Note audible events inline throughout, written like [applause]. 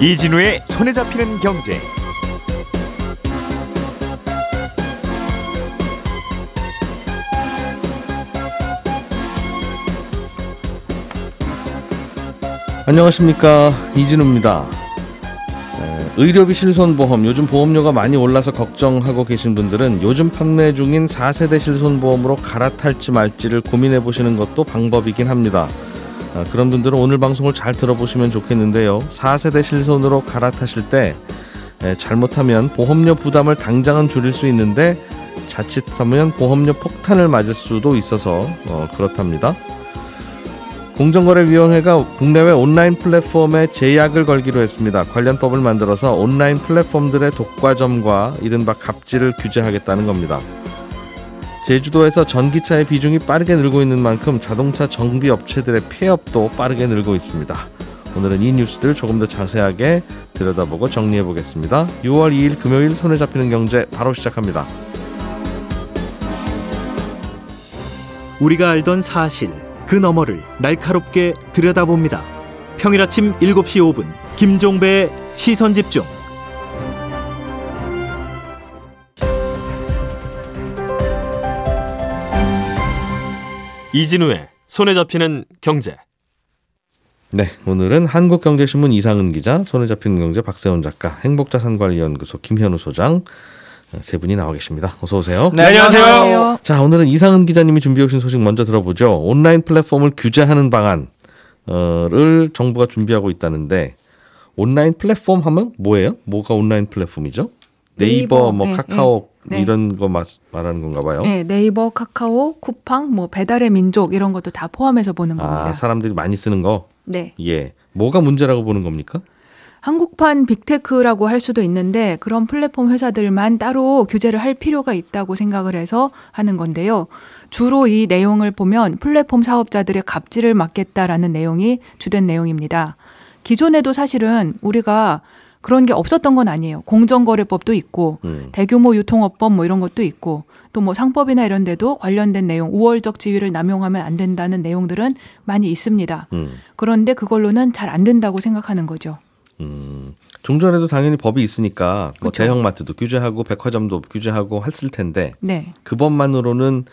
이진우의 손에 잡히는 경제. 안녕하십니까 이진우입니다. 의료비 실손보험 요즘 보험료가 많이 올라서 걱정하고 계신 분들은 요즘 판매 중인 4세대 실손보험으로 갈아탈지 말지를 고민해 보시는 것도 방법이긴 합니다. 아, 그런 분들은 오늘 방송을 잘 들어보시면 좋겠는데요. 4세대 실손으로 갈아타실 때 잘못하면 보험료 부담을 당장은 줄일 수 있는데 자칫하면 보험료 폭탄을 맞을 수도 있어서 어, 그렇답니다. 공정거래위원회가 국내외 온라인 플랫폼에 제약을 걸기로 했습니다. 관련법을 만들어서 온라인 플랫폼들의 독과점과 이른바 갑질을 규제하겠다는 겁니다. 제주도에서 전기차의 비중이 빠르게 늘고 있는 만큼 자동차 정비 업체들의 폐업도 빠르게 늘고 있습니다. 오늘은 이 뉴스들 조금 더 자세하게 들여다보고 정리해 보겠습니다. 6월 2일 금요일 손에 잡히는 경제 바로 시작합니다. 우리가 알던 사실 그 너머를 날카롭게 들여다봅니다. 평일 아침 7시 5분 김종배의 시선 집중. 이진우의 손에 잡히는 경제. 네, 오늘은 한국경제신문 이상은 기자, 손에 잡히는 경제 박세훈 작가, 행복자산관리연구소 김현우 소장, 세 분이 나와 계십니다. 어서 오세요. 네, 안녕하세요. 자, 오늘은 이상은 기자님이 준비해 오신 소식 먼저 들어보죠. 온라인 플랫폼을 규제하는 방안을 정부가 준비하고 있다는데 온라인 플랫폼 하면 뭐예요? 뭐가 온라인 플랫폼이죠? 네이버, 네이버 뭐 네, 카카오 네, 네. 이런 거 마, 말하는 건가 봐요. 네, 네이버, 카카오, 쿠팡, 뭐 배달의 민족 이런 것도 다 포함해서 보는 아, 겁니다. 아, 사람들이 많이 쓰는 거? 네. 예. 뭐가 문제라고 보는 겁니까? 한국판 빅테크라고 할 수도 있는데 그런 플랫폼 회사들만 따로 규제를 할 필요가 있다고 생각을 해서 하는 건데요. 주로 이 내용을 보면 플랫폼 사업자들의 갑질을 막겠다라는 내용이 주된 내용입니다. 기존에도 사실은 우리가 그런 게 없었던 건 아니에요. 공정거래법도 있고 음. 대규모 유통업법 뭐 이런 것도 있고 또 뭐 상법이나 이런 데도 관련된 내용 우월적 지위를 남용하면 안 된다는 내용들은 많이 있습니다. 음. 그런데 그걸로는 잘 안 된다고 생각하는 거죠. 음, 종전에도 당연히 법이 있으니까 뭐 그렇죠. 대형마트도 규제하고 백화점도 규제하고 했을 텐데 네. 그 법만으로는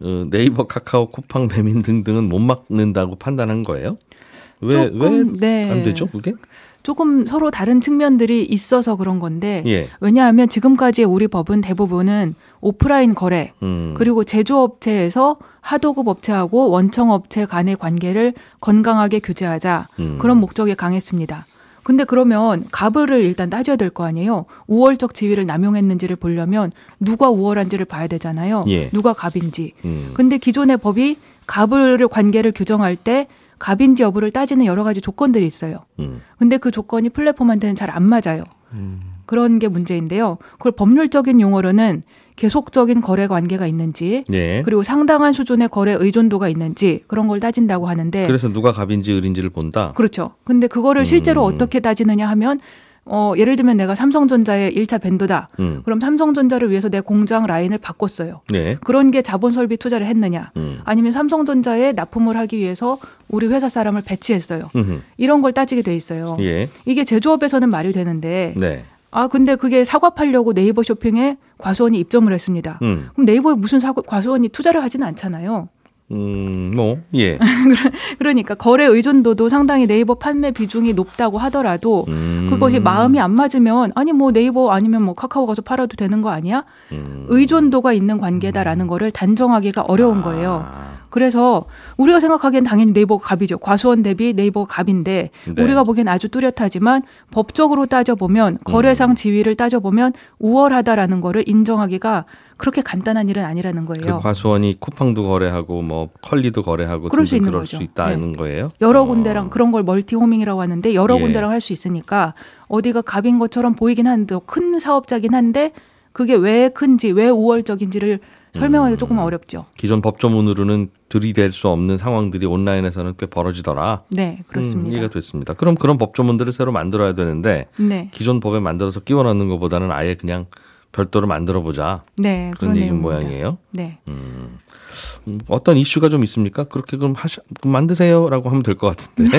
어, 네이버, 카카오, 쿠팡, 배민 등등은 못 막는다고 판단한 거예요? 왜 왜안 네. 되죠 그게? 조금 서로 다른 측면들이 있어서 그런 건데 예. 왜냐하면 지금까지의 우리 법은 대부분은 오프라인 거래 음. 그리고 제조업체에서 하도급 업체하고 원청 업체 간의 관계를 건강하게 규제하자 음. 그런 목적에 강했습니다. 근데 그러면 가불을 일단 따져야 될 거 아니에요. 우월적 지위를 남용했는지를 보려면 누가 우월한지를 봐야 되잖아요. 예. 누가 갑인지. 음. 근데 기존의 법이 가불을 관계를 규정할 때 갑인지 여부를 따지는 여러 가지 조건들이 있어요. 음. 근데 그 조건이 플랫폼한테는 잘 안 맞아요. 음. 그런 게 문제인데요. 그걸 법률적인 용어로는 계속적인 거래 관계가 있는지 네. 그리고 상당한 수준의 거래 의존도가 있는지 그런 걸 따진다고 하는데 그래서 누가 갑인지 을인지를 본다. 그렇죠. 근데 그거를 실제로 음. 어떻게 따지느냐 하면 어, 예를 들면 내가 삼성전자의 1차 밴드다. 음. 그럼 삼성전자를 위해서 내 공장 라인을 바꿨어요. 네. 그런 게 자본 설비 투자를 했느냐. 음. 아니면 삼성전자에 납품을 하기 위해서 우리 회사 사람을 배치했어요. 음흠. 이런 걸 따지게 돼 있어요. 예. 이게 제조업에서는 말이 되는데 네. 아 근데 그게 사과 팔려고 네이버 쇼핑에 과수원이 입점을 했습니다. 음. 그럼 네이버에 무슨 사과, 과수원이 투자를 하지는 않잖아요. 음, 뭐, 예. [laughs] 그러니까 거래 의존도도 상당히 네이버 판매 비중이 높다고 하더라도 음. 그것이 마음이 안 맞으면 아니 뭐 네이버 아니면 뭐 카카오 가서 팔아도 되는 거 아니야? 음. 의존도가 있는 관계다라는 거를 단정하기가 어려운 거예요. 아. 그래서 우리가 생각하기엔 당연히 네이버가 갑이죠. 과수원 대비 네이버가 갑인데 네. 우리가 보기엔 아주 뚜렷하지만 법적으로 따져보면 거래상 음. 지위를 따져보면 우월하다라는 거를 인정하기가 그렇게 간단한 일은 아니라는 거예요. 그 과수원이 쿠팡도 거래하고 뭐 컬리도 거래하고 그럴 수 있는 그럴 거죠. 수 있다는 네. 거예요. 여러 어. 군데랑 그런 걸 멀티호밍이라고 하는데 여러 예. 군데랑 할 수 있으니까 어디가 갑인 것처럼 보이긴 한데 큰 사업자긴 한데 그게 왜 큰지 왜 우월적인지를 설명하기 음. 조금 어렵죠. 기존 법조문으로는 들이댈 수 없는 상황들이 온라인에서는 꽤 벌어지더라. 네, 그렇습니다. 음, 이해가 됐습니다. 그럼 그런 법조문들을 새로 만들어야 되는데 네. 기존 법에 만들어서 끼워 넣는 것보다는 아예 그냥 별도로 만들어 보자. 네, 그런 얘기 모양이에요. 네. 음. 음, 어떤 이슈가 좀 있습니까? 그렇게 그럼 하셔 그럼 만드세요라고 하면 될 것 같은데.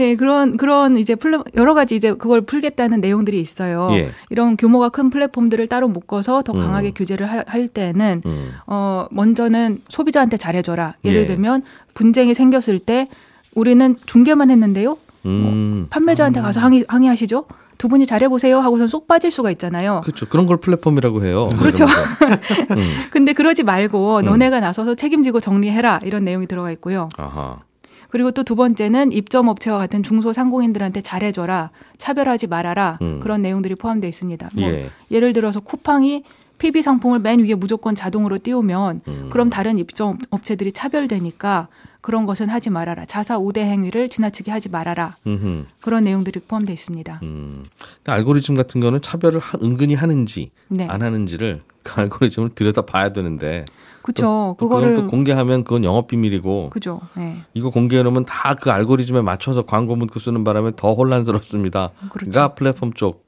예, [laughs] 그런 그런 이제 플랫 여러 가지 이제 그걸 풀겠다는 내용들이 있어요. 예. 이런 규모가 큰 플랫폼들을 따로 묶어서 더 음. 강하게 규제를 하- 할 때는 음. 어 먼저는 소비자한테 잘해줘라. 예를 예. 들면 분쟁이 생겼을 때 우리는 중개만 했는데요. 음. 판매자한테 가서 항의 항의하시죠. 두 분이 잘해보세요 하고선 쏙 빠질 수가 있잖아요. 그렇죠. 그런 걸 플랫폼이라고 해요. 그렇죠. 음. [laughs] 근데 그러지 말고 음. 너네가 나서서 책임지고 정리해라 이런 내용이 들어가 있고요. 아하. 그리고 또 두 번째는 입점 업체와 같은 중소상공인들한테 잘해줘라, 차별하지 말아라 음. 그런 내용들이 포함되어 있습니다. 뭐 예. 예를 들어서 쿠팡이 PB 상품을 맨 위에 무조건 자동으로 띄우면 음. 그럼 다른 입점 업체들이 차별되니까 그런 것은 하지 말아라. 자사 우대 행위를 지나치게 하지 말아라. 음흠. 그런 내용들이 포함되어 있습니다. 음. 알고리즘 같은 거는 차별을 하- 은근히 하는지 네, 안 하는지를 그 알고리즘을 들여다 봐야 되는데 그렇죠. 그거를 또 공개하면 그건 영업 비밀이고 그죠. 네. 이거 공개해 놓으면 다 그 알고리즘에 맞춰서 광고 문구 쓰는 바람에 더 혼란스럽습니다. 그렇죠. 가 플랫폼 쪽 어,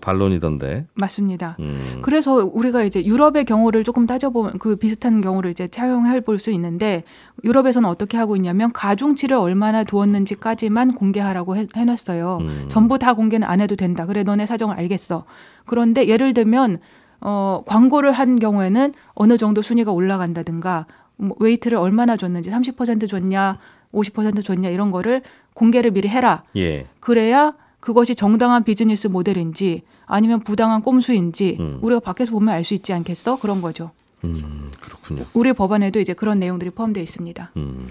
반론이던데. 맞습니다. 음. 그래서 우리가 이제 유럽의 경우를 조금 따져보면 그 비슷한 경우를 이제 차용해 볼 수 있는데 유럽에서는 어떻게 하고 있냐면 가중치를 얼마나 두었는지까지만 공개하라고 해, 해놨어요. 음. 전부 다 공개는 안 해도 된다. 그래 너네 사정을 알겠어. 그런데 예를 들면 어 광고를 한 경우에는 어느 정도 순위가 올라간다든가 뭐 weight를 얼마나 줬는지 30% 줬냐, 50% 줬냐 이런 거를 공개를 미리 해라. 예. 그래야 그것이 정당한 비즈니스 모델인지 아니면 부당한 꼼수인지 음. 우리가 밖에서 보면 알 수 있지 않겠어? 그런 거죠. 음, 그렇군요. 우리 법안에도 이제 그런 내용들이 포함되어 있습니다. 음.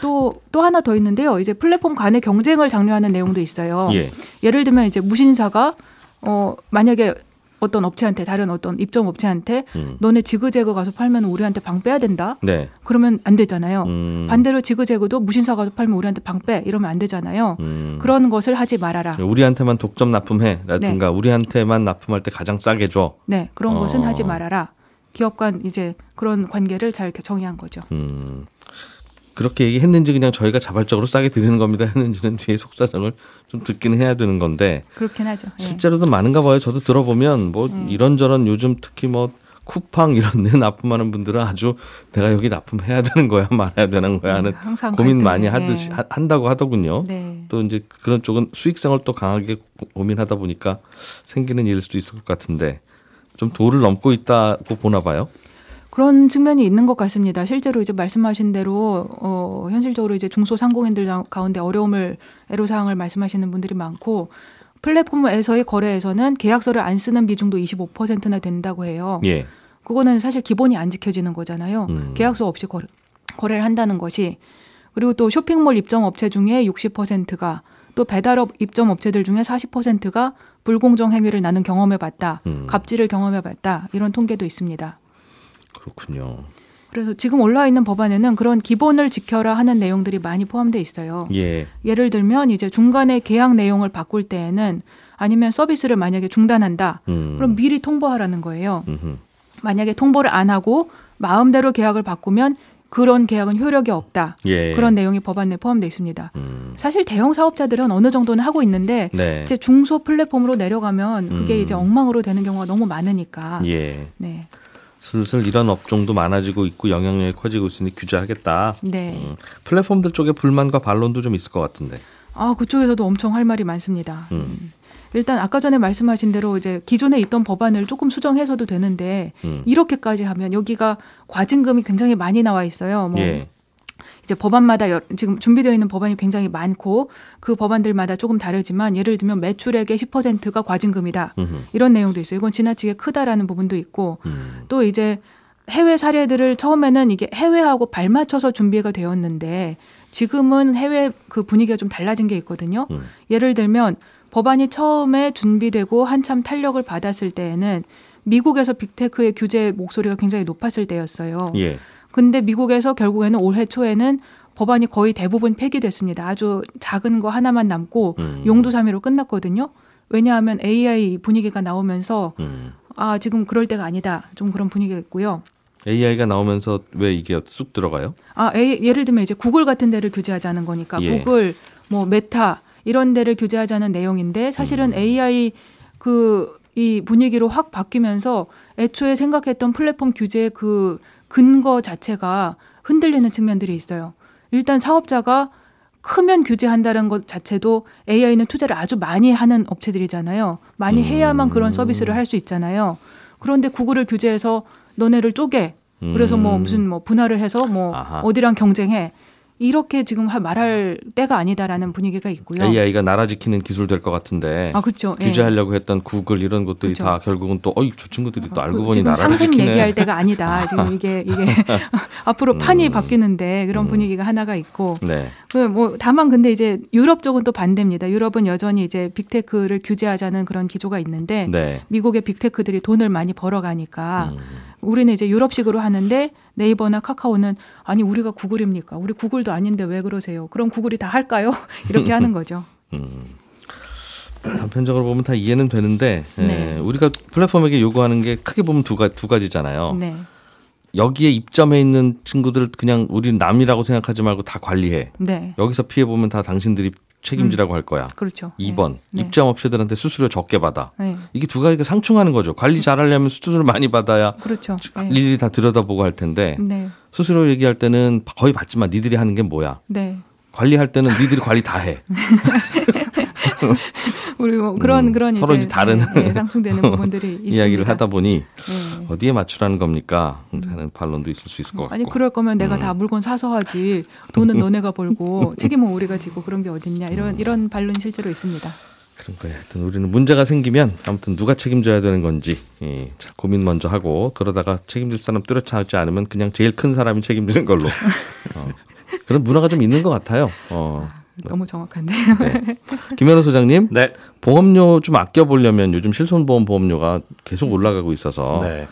또, 또 하나 더 있는데요. 이제 플랫폼 간의 경쟁을 장려하는 내용도 있어요. 예. 예를 들면 이제 무신사가 어, 만약에 어떤 업체한테 다른 어떤 입점 업체한테 음. 너네 지그재그 가서 팔면 우리한테 방 빼야 된다. 네. 그러면 안 되잖아요. 음. 반대로 지그재그도 무신사 가서 팔면 우리한테 방 빼. 이러면 안 되잖아요. 음. 그런 것을 하지 말아라. 우리한테만 독점 납품해라든가 우리한테만 납품할 때 가장 싸게 줘. 네, 그런 것은 어. 하지 말아라. 기업 간 이제 그런 관계를 잘 정의한 거죠. 음. 그렇게 얘기했는지 그냥 저희가 자발적으로 싸게 드리는 겁니다 했는지는 뒤에 속사정을 좀 듣기는 해야 되는 건데 그렇긴 하죠. 예. 실제로도 많은가 봐요. 저도 들어보면 뭐 음. 이런저런 요즘 특히 뭐 쿠팡 이런 데 [laughs] 납품하는 분들은 아주 내가 여기 납품해야 되는 거야 말아야 되는 거야 하는 음, 고민 많이 예. 하듯이 하- 한다고 하더군요. 네. 또 이제 그런 쪽은 수익성을 또 강하게 고- 고민하다 보니까 생기는 일일 수도 있을 것 같은데 좀 도를 넘고 있다고 보나 봐요. 그런 측면이 있는 것 같습니다. 실제로 이제 말씀하신 대로 어 현실적으로 이제 중소상공인들 가운데 어려움을 애로사항을 말씀하시는 분들이 많고 플랫폼에서의 거래에서는 계약서를 안 쓰는 비중도 25%나 된다고 해요. 예. 그거는 사실 기본이 안 지켜지는 거잖아요. 음. 계약서 없이 거래, 거래를 한다는 것이 그리고 또 쇼핑몰 입점 업체 중에 60%가 또 배달업 입점 업체들 중에 40%가 불공정 행위를 나는 경험해 봤다. 음. 갑질을 경험해 봤다. 이런 통계도 있습니다. 그렇군요. 그래서 지금 올라와 있는 법안에는 그런 기본을 지켜라 하는 내용들이 많이 포함되어 있어요. 예. 예를 들면 이제 중간에 계약 내용을 바꿀 때에는 아니면 서비스를 만약에 중단한다. 음. 그럼 미리 통보하라는 거예요. 음흠. 만약에 통보를 안 하고 마음대로 계약을 바꾸면 그런 계약은 효력이 없다. 예. 그런 내용이 법안 에 포함되어 있습니다. 음. 사실 대형 사업자들은 어느 정도는 하고 있는데 네. 이제 중소 플랫폼으로 내려가면 그게 음. 이제 엉망으로 되는 경우가 너무 많으니까. 예. 네. 슬슬 이런 업종도 많아지고 있고 영향력이 커지고 있으니 규제하겠다. 네. 음. 플랫폼들 쪽에 불만과 반론도 좀 있을 것 같은데. 아, 그쪽에서도 엄청 할 말이 많습니다. 음. 음. 일단 아까 전에 말씀하신 대로 이제 기존에 있던 법안을 조금 수정해서도 되는데 음. 이렇게까지 하면 여기가 과징금이 굉장히 많이 나와 있어요. 뭐 예. 이제 법안마다 여- 지금 준비되어 있는 법안이 굉장히 많고 그 법안들마다 조금 다르지만 예를 들면 매출액의 10%가 과징금이다. 음흠. 이런 내용도 있어요. 이건 지나치게 크다라는 부분도 있고 음. 또 이제 해외 사례들을 처음에는 이게 해외하고 발맞춰서 준비가 되었는데 지금은 해외 그 분위기가 좀 달라진 게 있거든요. 음. 예를 들면 법안이 처음에 준비되고 한참 탄력을 받았을 때에는 미국에서 빅테크의 규제 목소리가 굉장히 높았을 때였어요. 예. 근데 미국에서 결국에는 올해 초에는 법안이 거의 대부분 폐기됐습니다. 아주 작은 거 하나만 남고 음. 용두사미로 끝났거든요. 왜냐하면 AI 분위기가 나오면서 음. 아 지금 그럴 때가 아니다. 좀 그런 분위기가 있고요. AI가 나오면서 왜 이게 쑥 들어가요? 아 A- 예를 들면 이제 구글 같은 데를 규제하자는 거니까 예. 구글 뭐 메타 이런 데를 규제하자는 내용인데 사실은 음. AI 그 이 분위기로 확 바뀌면서 애초에 생각했던 플랫폼 규제의 그 근거 자체가 흔들리는 측면들이 있어요. 일단 사업자가 크면 규제한다는 것 자체도 AI는 투자를 아주 많이 하는 업체들이잖아요. 많이 해야만 그런 서비스를 할 수 있잖아요. 그런데 구글을 규제해서 너네를 쪼개. 그래서 뭐 음. 무슨 뭐 분할을 해서 뭐 아하. 어디랑 경쟁해. 이렇게 지금 하- 말할 때가 아니다라는 분위기가 있고요. AI가 나라 지키는 기술 될 것 같은데 아 그렇죠. 예. 규제하려고 했던 구글 이런 것들이 그렇죠. 다 결국은 또 어이 저 친구들이 또 알고 그 보니 지금 상생 지키네. 얘기할 때가 아니다. 지금 이게 이게 [laughs] [laughs] 앞으로 판이 음. 바뀌는데 그런 분위기가 하나가 있고 네. 그뭐 다만 근데 이제 유럽 쪽은 또 반대입니다. 유럽은 여전히 이제 빅테크를 규제하자는 그런 기조가 있는데 네. 미국의 빅테크들이 돈을 많이 벌어가니까 음. 우리는 이제 유럽식으로 하는데 네이버나 카카오는 아니 우리가 구글입니까? 우리 구글도 아닌데 왜 그러세요? 그럼 구글이 다 할까요? [laughs] 이렇게 하는 거죠. [laughs] 단편적으로 보면 다 이해는 되는데 예, 네. 우리가 플랫폼에게 요구하는 게 크게 보면 두, 가, 두 가지잖아요. 네, 여기에 입점해 있는 친구들 그냥 우리 남이라고 생각하지 말고 다 관리해. 네, 여기서 피해 보면 다 당신들이 책임지라고 할 거야. 그렇죠. 2번 네. 입점 업체들한테 수수료 적게 받아. 네, 이게 두 가지가 상충하는 거죠. 관리 잘하려면 수수료를 많이 받아야 그렇죠. 네. 일일이 다 들여다보고 할 텐데 네, 수수료 얘기할 때는 거의 받지 마. 니들이 하는 게 뭐야? 네. 관리할 때는 니들이 관리 다 해. [laughs] 우리 뭐 그런 음, 그런 서로 이제 다른 네, 네, 상충되는 부분들이 [laughs] 있습니다. 이야기를 하다 보니 네. 어디에 맞추라는 겁니까? 하는 반론도 있을 수 있을 것 같고. 아니 그럴 거면 내가 음. 다 물건 사서 하지 돈은 [laughs] 너네가 벌고 책임은 우리가 지고 그런 게 어딨냐 이런 이런 반론 실제로 있습니다. 그런 거예요. 하여튼 우리는 문제가 생기면 아무튼 누가 책임져야 되는 건지 예, 자, 고민 먼저 하고 그러다가 책임질 사람 뚜렷하지 않으면 그냥 제일 큰 사람이 책임지는 걸로. [laughs] 어, 그런 문화가 좀 있는 것 같아요. 어, 너무 정확한데. 네. 김현우 소장님, 네. 보험료 좀 아껴 보려면 요즘 실손보험 보험료가 계속 올라가고 있어서 네.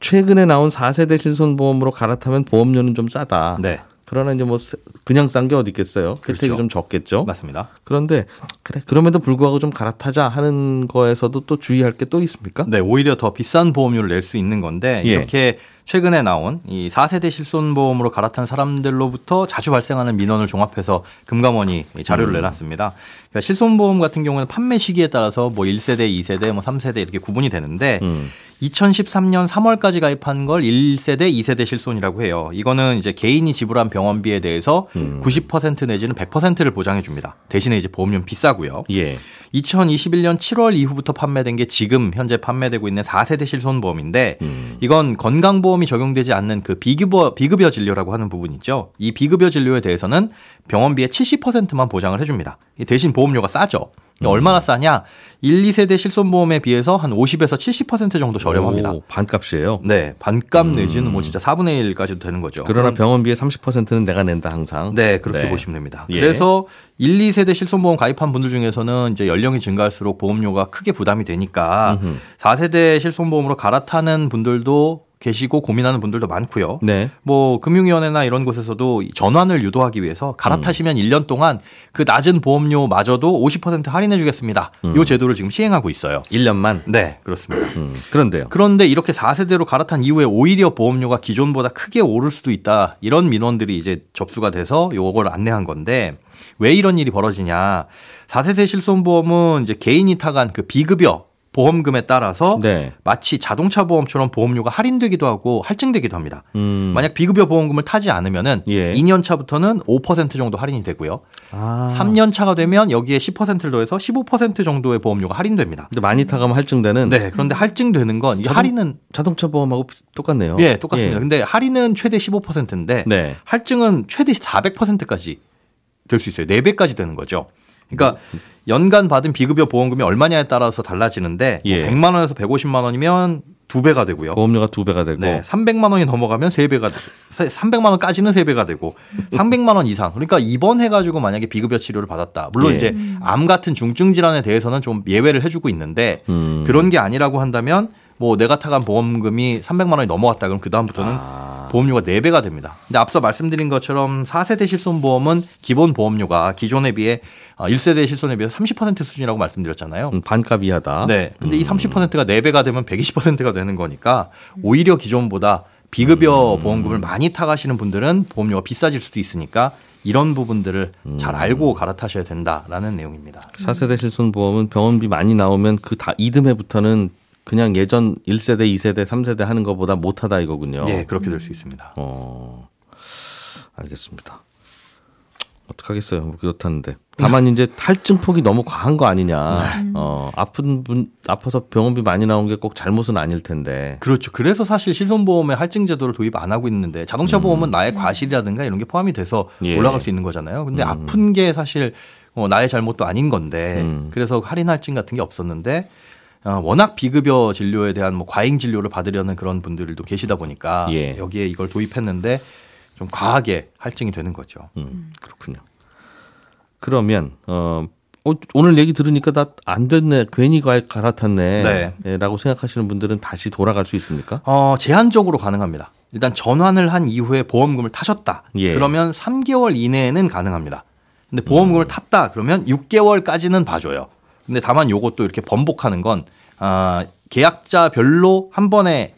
최근에 나온 4세대 실손보험으로 갈아타면 보험료는 좀 싸다. 네. 그러나 이제 뭐 그냥 싼 게 어디 있겠어요? 혜택이 그렇죠. 좀 적겠죠. 맞습니다. 그런데 그래 그럼에도 불구하고 좀 갈아타자 하는 거에서도 또 주의할 게 또 있습니까? 네, 오히려 더 비싼 보험료를 낼 수 있는 건데 예. 이렇게 최근에 나온 이 4세대 실손보험으로 갈아탄 사람들로부터 자주 발생하는 민원을 종합해서 금감원이 이 자료를 음. 내놨습니다. 그러니까 실손보험 같은 경우는 판매 시기에 따라서 뭐 1세대, 2세대, 뭐 3세대 이렇게 구분이 되는데 음. 2013년 3월까지 가입한 걸 1세대, 2세대 실손이라고 해요. 이거는 이제 개인이 지불한 병원비에 대해서 음. 90% 내지는 100%를 보장해 줍니다. 대신에 이제 보험료는 비싸고요. 예. 2021년 7월 이후부터 판매된 게 지금 현재 판매되고 있는 4세대 실손보험인데 음. 이건 건강보험 이 적용되지 않는 그 비급여, 비급여 진료라고 하는 부분 있죠. 이 비급여 진료에 대해서는 병원비의 70%만 보장을 해줍니다. 이 대신 보험료가 싸죠. 음. 얼마나 싸냐? 1, 2세대 실손보험에 비해서 한 50에서 70% 정도 저렴합니다. 오, 반값이에요. 네, 반값 내지는 뭐 진짜 4분의 1까지도 되는 거죠. 그러나 그럼- 병원비의 30%는 내가 낸다 항상. 네, 그렇게 네. 보시면 됩니다. 예. 그래서 1, 2세대 실손보험 가입한 분들 중에서는 이제 연령이 증가할수록 보험료가 크게 부담이 되니까 음흠. 4세대 실손보험으로 갈아타는 분들도 계시고 고민하는 분들도 많고요. 네. 뭐 금융위원회나 이런 곳에서도 이 전환을 유도하기 위해서 갈아타시면 1년 동안 그 낮은 보험료마저도 50% 할인해 주겠습니다. 이 제도를 지금 시행하고 있어요. 1년만. 네, 그렇습니다. 음. 그런데요. 그런데 이렇게 4세대로 갈아탄 이후에 오히려 보험료가 기존보다 크게 오를 수도 있다. 이런 민원들이 이제 접수가 돼서 요걸 안내한 건데 왜 이런 일이 벌어지냐. 4세대 실손보험은 이제 개인이 타간 그 비급여 보험금에 따라서 네. 마치 자동차 보험처럼 보험료가 할인되기도 하고 할증되기도 합니다. 음. 만약 비급여 보험금을 타지 않으면은 예. 2년 차부터는 5% 정도 할인이 되고요. 아. 3년 차가 되면 여기에 10%를 더해서 15% 정도의 보험료가 할인됩니다. 근데 많이 타가면 할증되는 네, 그런데 할증되는 건 자동- 할인은 자동차 보험하고 똑같네요. 예, 똑같습니다. 예. 근데 할인은 최대 15%인데 네. 할증은 최대 400%까지 될 수 있어요. 4배까지 되는 거죠. 그러니까 연간 받은 비급여 보험금이 얼마냐에 따라서 달라지는데 뭐 예. 100만 원에서 150만 원이면 두 배가 되고요. 보험료가 두 배가 되고. 네, 300만 원이 넘어가면 세 배가 300만 원까지는 세 배가 되고 [laughs] 300만 원 이상. 그러니까 입원해 가지고 만약에 비급여 치료를 받았다. 물론 예. 이제 암 같은 중증 질환에 대해서는 좀 예외를 해 주고 있는데 음. 그런 게 아니라고 한다면 뭐 내가 타간 보험금이 300만 원이 넘어왔다. 그럼 그다음부터는 아. 보험료가 4배가 됩니다. 근데 앞서 말씀드린 것처럼 4세대 실손보험은 기본 보험료가 기존에 비해 1세대 실손에 비해서 30% 수준이라고 말씀드렸잖아요. 음, 반값 이하다. 네. 근데 이 30%가 4배가 되면 120%가 되는 거니까 오히려 기존보다 비급여 음. 보험금을 많이 타가시는 분들은 보험료가 비싸질 수도 있으니까 이런 부분들을 잘 음. 알고 갈아타셔야 된다라는 내용입니다. 4세대 실손보험은 병원비 많이 나오면 그 다 이듬해부터는 그냥 예전 1세대, 2세대, 3세대 하는 것보다 못하다 이거군요. 예, 그렇게 될 수 있습니다. 어, 알겠습니다. 어떡하겠어요. 뭐 그렇다는데. 다만 이제 탈증 폭이 너무 과한 거 아니냐. 어, 아픈 분, 아파서 병원비 많이 나온 게 꼭 잘못은 아닐 텐데. 그렇죠. 그래서 사실 실손보험에 할증 제도를 도입 안 하고 있는데 자동차 보험은 나의 과실이라든가 이런 게 포함이 돼서 예. 올라갈 수 있는 거잖아요. 근데 아픈 게 사실 어, 나의 잘못도 아닌 건데 음. 그래서 할인 할증 같은 게 없었는데 어, 워낙 비급여 진료에 대한 뭐 과잉 진료를 받으려는 그런 분들도 계시다 보니까 예. 여기에 이걸 도입했는데 좀 과하게 할증이 되는 거죠. 음, 그렇군요. 그러면, 어, 어, 오늘 얘기 들으니까 나 안 됐네. 괜히 갈- 갈아탔네. 네. 예, 라고 생각하시는 분들은 다시 돌아갈 수 있습니까? 어, 제한적으로 가능합니다. 일단 전환을 한 이후에 보험금을 타셨다. 예. 그러면 3개월 이내에는 가능합니다. 근데 보험금을 음. 탔다. 그러면 6개월까지는 봐줘요. 근데 다만 요것도 이렇게 번복하는 건 아, 계약자별로 한 번에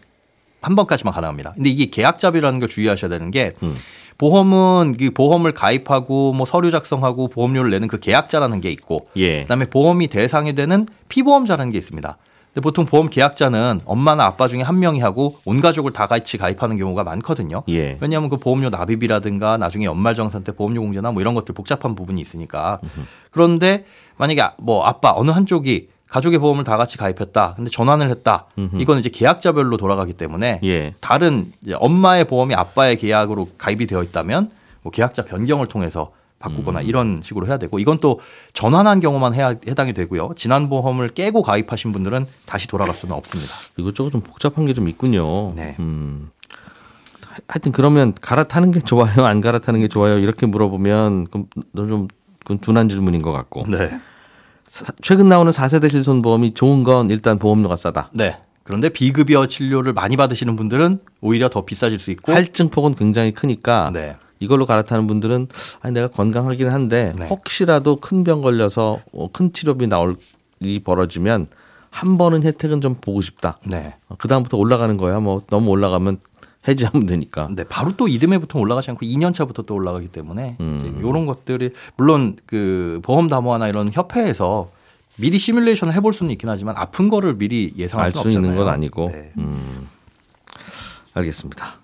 한 번까지만 가능합니다. 근데 이게 계약자비라는 걸 주의하셔야 되는 게 음. 보험은 그 보험을 가입하고 뭐 서류 작성하고 보험료를 내는 그 계약자라는 게 있고 예. 그다음에 보험이 대상이 되는 피보험자라는 게 있습니다. 근데 보통 보험 계약자는 엄마나 아빠 중에 한 명이 하고 온 가족을 다 같이 가입하는 경우가 많거든요. 예. 왜냐하면 그 보험료 납입이라든가 나중에 연말정산 때 보험료 공제나 뭐 이런 것들 복잡한 부분이 있으니까. 그런데 만약에 아- 뭐 아빠 어느 한쪽이 가족의 보험을 다 같이 가입했다. 근데 전환을 했다. 이건 이제 계약자별로 돌아가기 때문에 예. 다른 엄마의 보험이 아빠의 계약으로 가입이 되어 있다면 뭐 계약자 변경을 통해서 바꾸거나 이런 식으로 해야 되고 이건 또 전환한 경우만 해야 해당이 되고요. 지난 보험을 깨고 가입하신 분들은 다시 돌아갈 수는 없습니다. 이것저것 좀 복잡한 게 좀 있군요. 네. 음. 하- 하여튼 그러면 갈아타는 게 좋아요, 안 갈아타는 게 좋아요 이렇게 물어보면 그럼 좀 그건 둔한 질문인 것 같고 네. 사- 최근 나오는 4세대 실손보험이 좋은 건 일단 보험료가 싸다. 네. 그런데 비급여 진료를 많이 받으시는 분들은 오히려 더 비싸질 수 있고 할증폭은 굉장히 크니까 네. 이걸로 갈아타는 분들은 아니 내가 건강하긴 한데 네. 혹시라도 큰 병 걸려서 어, 큰 치료비 나올 일이 벌어지면 한 번은 혜택은 좀 보고 싶다. 네. 그 다음부터 올라가는 거야. 뭐 너무 올라가면 해지하면 되니까. 네, 바로 또 이듬해부터 올라가지 않고 2년 차부터 또 올라가기 때문에 음. 이제 이런 것들이 물론 그 보험 담화나 이런 협회에서 미리 시뮬레이션을 해볼 수는 있긴 하지만 아픈 거를 미리 예상할 알수수 없잖아요. 있는 건 아니고. 네. 음. 알겠습니다.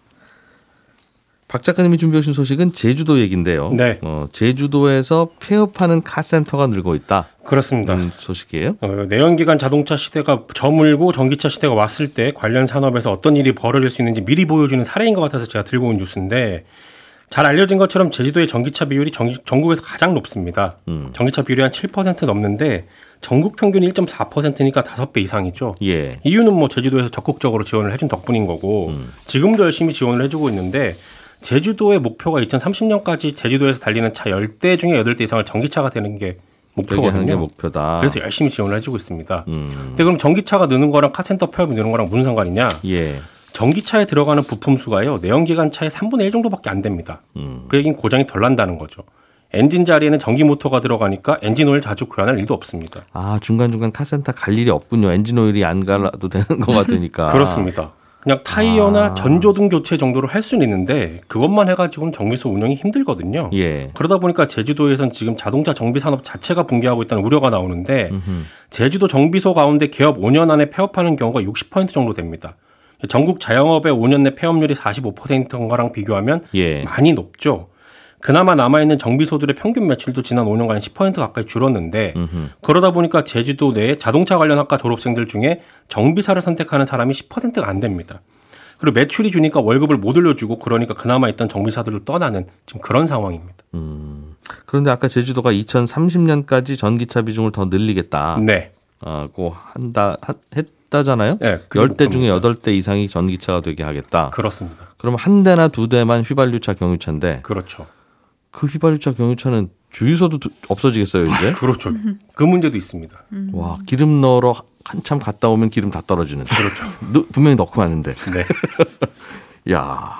박 작가님이 준비해 주신 소식은 제주도 얘긴데요. 네. 어, 제주도에서 폐업하는 카센터가 늘고 있다. 그렇습니다. 는 소식이에요. 어, 내연기관 자동차 시대가 저물고 전기차 시대가 왔을 때 관련 산업에서 어떤 일이 벌어질 수 있는지 미리 보여주는 사례인 것 같아서 제가 들고 온 뉴스인데 잘 알려진 것처럼 제주도의 전기차 비율이 전, 전국에서 가장 높습니다. 음. 전기차 비율이 한 7% 넘는데 전국 평균이 1.4%니까 5배 이상이죠. 예. 이유는 뭐 제주도에서 적극적으로 지원을 해준 덕분인 거고 지금도 열심히 지원을 해주고 있는데 제주도의 목표가 2030년까지 제주도에서 달리는 차 10대 중에 8대 이상을 전기차가 되는 게 목표거든요. 목표다. 그래서 열심히 지원을 해주고 있습니다. 음. 근데 그럼 전기차가 느는 거랑 카센터 폐업이 느는 거랑 무슨 상관이냐? 예. 전기차에 들어가는 부품 수가요 내연기관 차의 3분의 1 정도밖에 안 됩니다. 음. 그 얘기는 고장이 덜 난다는 거죠. 엔진 자리에는 전기 모터가 들어가니까 엔진 오일 자주 교환할 일도 없습니다. 아 중간 중간 카센터 갈 일이 없군요. 엔진 오일이 안 갈아도 되는 거 같으니까. [laughs] 그렇습니다. 그냥 타이어나 아. 전조등 교체 정도로 할 수는 있는데 그것만 해가지고는 정비소 운영이 힘들거든요. 예. 그러다 보니까 제주도에선 지금 자동차 정비 산업 자체가 붕괴하고 있다는 우려가 나오는데 음흠. 제주도 정비소 가운데 개업 5년 안에 폐업하는 경우가 60% 정도 됩니다. 전국 자영업의 5년 내 폐업률이 45%인 거랑 비교하면 예. 많이 높죠. 그나마 남아있는 정비소들의 평균 매출도 지난 5년간 10% 가까이 줄었는데 음흠. 그러다 보니까 제주도 내 자동차 관련 학과 졸업생들 중에 정비사를 선택하는 사람이 10%가 안 됩니다. 그리고 매출이 주니까 월급을 못 올려주고 그러니까 그나마 있던 정비사들을 떠나는 지금 그런 상황입니다. 음. 그런데 아까 제주도가 2030년까지 전기차 비중을 더 늘리겠다. 네. 고 한다 하- 했다잖아요. 네, 그게 열대 중에 목표입니다. 여덟 대 이상이 전기차가 되게 하겠다. 그렇습니다. 그러면 한 대나 두 대만 휘발유차 경유차인데 그렇죠. 그 휘발유차 경유차는 주유소도 두- 없어지겠어요 이제? 그렇죠. 그 문제도 있습니다. 와 기름 넣으러 한참 갔다 오면 기름 다 떨어지는. 그렇죠. 분명히 넣고 왔는데. 네. [laughs] 야.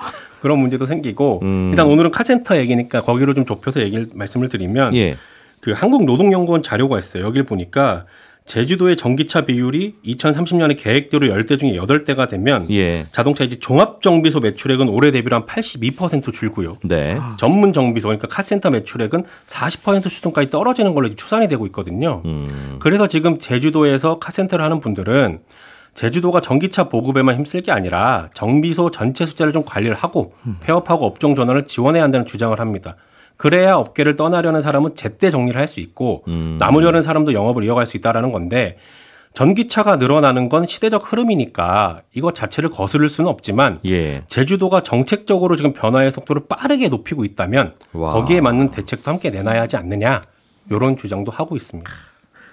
그런 문제도 생기고 음. 일단 오늘은 카센터 얘기니까 거기로 좀 좁혀서 얘기를 말씀을 드리면 예. 그 한국노동연구원 자료가 있어요. 여기를 보니까 제주도의 전기차 비율이 2030년에 계획대로 10대 중에 8대가 되면 예. 자동차 이제 종합 정비소 매출액은 올해 대비로 한 82% 줄고요. 네. 전문 정비소 그러니까 카센터 매출액은 40% 수준까지 떨어지는 걸로 추산이 되고 있거든요. 음. 그래서 지금 제주도에서 카센터를 하는 분들은 제주도가 전기차 보급에만 힘쓸 게 아니라 정비소 전체 숫자를 좀 관리를 하고 폐업하고 업종 전환을 지원해야 한다는 주장을 합니다. 그래야 업계를 떠나려는 사람은 제때 정리를 할 수 있고 남으려는 사람도 영업을 이어갈 수 있다라는 건데 전기차가 늘어나는 건 시대적 흐름이니까 이거 자체를 거스를 수는 없지만 예. 제주도가 정책적으로 지금 변화의 속도를 빠르게 높이고 있다면 와. 거기에 맞는 대책도 함께 내놔야 하지 않느냐 이런 주장도 하고 있습니다.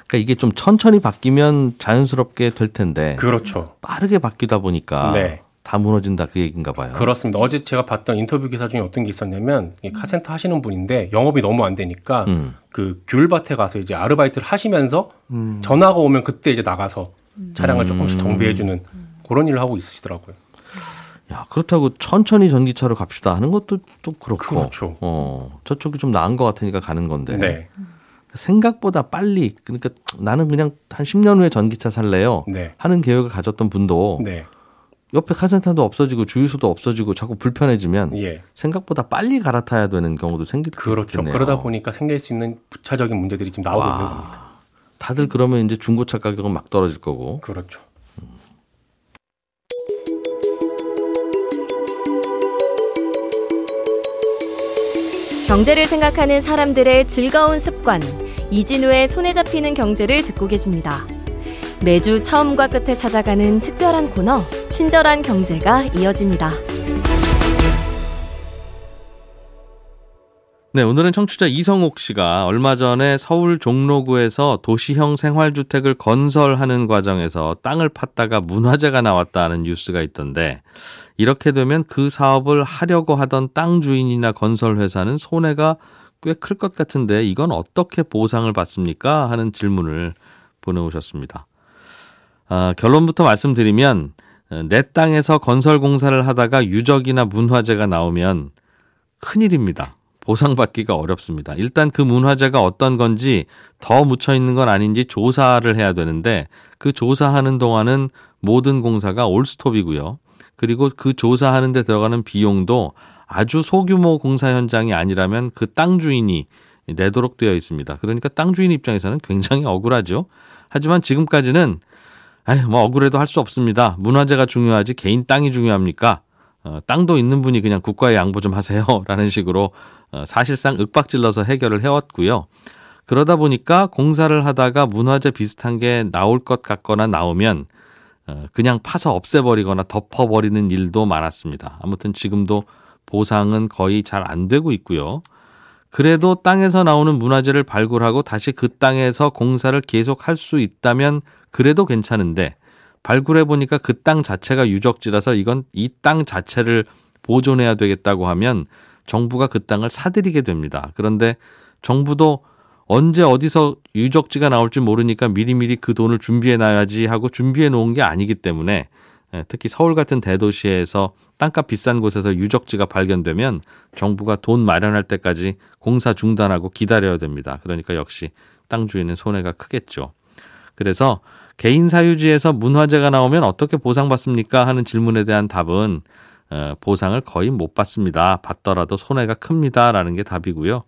그러니까 이게 좀 천천히 바뀌면 자연스럽게 될 텐데 그렇죠. 빠르게 바뀌다 보니까 네. 다 무너진다 그 얘기인가 봐요. 그렇습니다. 어제 제가 봤던 인터뷰 기사 중에 어떤 게 있었냐면 이 카센터 하시는 분인데 영업이 너무 안 되니까 음. 그 귤밭에 가서 이제 아르바이트를 하시면서 전화가 오면 그때 이제 나가서 차량을 조금씩 정비해 주는 그런 일을 하고 있으시더라고요. 야, 그렇다고 천천히 전기차로 갑시다 하는 것도 또 그렇고. 그렇죠. 어, 저쪽이 좀 나은 것 같으니까 가는 건데. 네, 생각보다 빨리 그러니까 나는 그냥 한 10년 후에 전기차 살래요. 네, 하는 계획을 가졌던 분도 네, 옆에 카센터도 없어지고 주유소도 없어지고 자꾸 불편해지면 예, 생각보다 빨리 갈아타야 되는 경우도 생기겠네요. 그렇죠. 그러다 보니까 생길 수 있는 부차적인 문제들이 지금 나오고 있는 겁니다. 다들 그러면 이제 중고차 가격은 막 떨어질 거고. 그렇죠. 경제를 생각하는 사람들의 즐거운 습관, 이진우의 손에 잡히는 경제를 듣고 계십니다. 매주 처음과 끝에 찾아가는 특별한 코너, 친절한 경제가 이어집니다. 네, 오늘은 청취자 이성옥 씨가 얼마 전에 서울 종로구에서 도시형 생활주택을 건설하는 과정에서 땅을 팠다가 문화재가 나왔다는 뉴스가 있던데 이렇게 되면 그 사업을 하려고 하던 땅 주인이나 건설 회사는 손해가 꽤 클 것 같은데 이건 어떻게 보상을 받습니까? 하는 질문을 보내오셨습니다. 아, 결론부터 말씀드리면 어, 내 땅에서 건설 공사를 하다가 유적이나 문화재가 나오면 큰일입니다. 보상받기가 어렵습니다. 일단 그 문화재가 어떤 건지 더 묻혀 있는 건 아닌지 조사를 해야 되는데 그 조사하는 동안은 모든 공사가 올스톱이고요. 그리고 그 조사하는 데 들어가는 비용도 아주 소규모 공사 현장이 아니라면 그 땅 주인이 내도록 되어 있습니다. 그러니까 땅 주인 입장에서는 굉장히 억울하죠. 하지만 지금까지는 아휴 뭐 억울해도 할 수 없습니다. 문화재가 중요하지 개인 땅이 중요합니까? 어, 땅도 있는 분이 그냥 국가에 양보 좀 하세요 라는 [laughs] 식으로 어, 사실상 윽박질러서 해결을 해왔고요. 그러다 보니까 공사를 하다가 문화재 비슷한 게 나올 것 같거나 나오면 어, 그냥 파서 없애버리거나 덮어버리는 일도 많았습니다. 아무튼 지금도 보상은 거의 잘 안 되고 있고요. 그래도 땅에서 나오는 문화재를 발굴하고 다시 그 땅에서 공사를 계속할 수 있다면 그래도 괜찮은데 발굴해 보니까 그 땅 자체가 유적지라서 이건 이 땅 자체를 보존해야 되겠다고 하면 정부가 그 땅을 사들이게 됩니다. 그런데 정부도 언제 어디서 유적지가 나올지 모르니까 미리미리 그 돈을 준비해 놔야지 하고 준비해 놓은 게 아니기 때문에 예, 특히 서울 같은 대도시에서 땅값 비싼 곳에서 유적지가 발견되면 정부가 돈 마련할 때까지 공사 중단하고 기다려야 됩니다. 그러니까 역시 땅 주인은 손해가 크겠죠. 그래서 개인 사유지에서 문화재가 나오면 어떻게 보상받습니까? 하는 질문에 대한 답은 어, 보상을 거의 못 받습니다. 받더라도 손해가 큽니다라는 게 답이고요.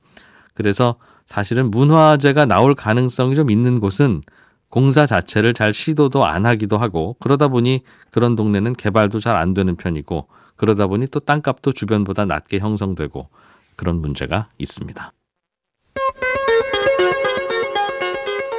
그래서 사실은 문화재가 나올 가능성이 좀 있는 곳은 공사 자체를 잘 시도도 안 하기도 하고 그러다 보니 그런 동네는 개발도 잘 안 되는 편이고 그러다 보니 또 땅값도 주변보다 낮게 형성되고 그런 문제가 있습니다.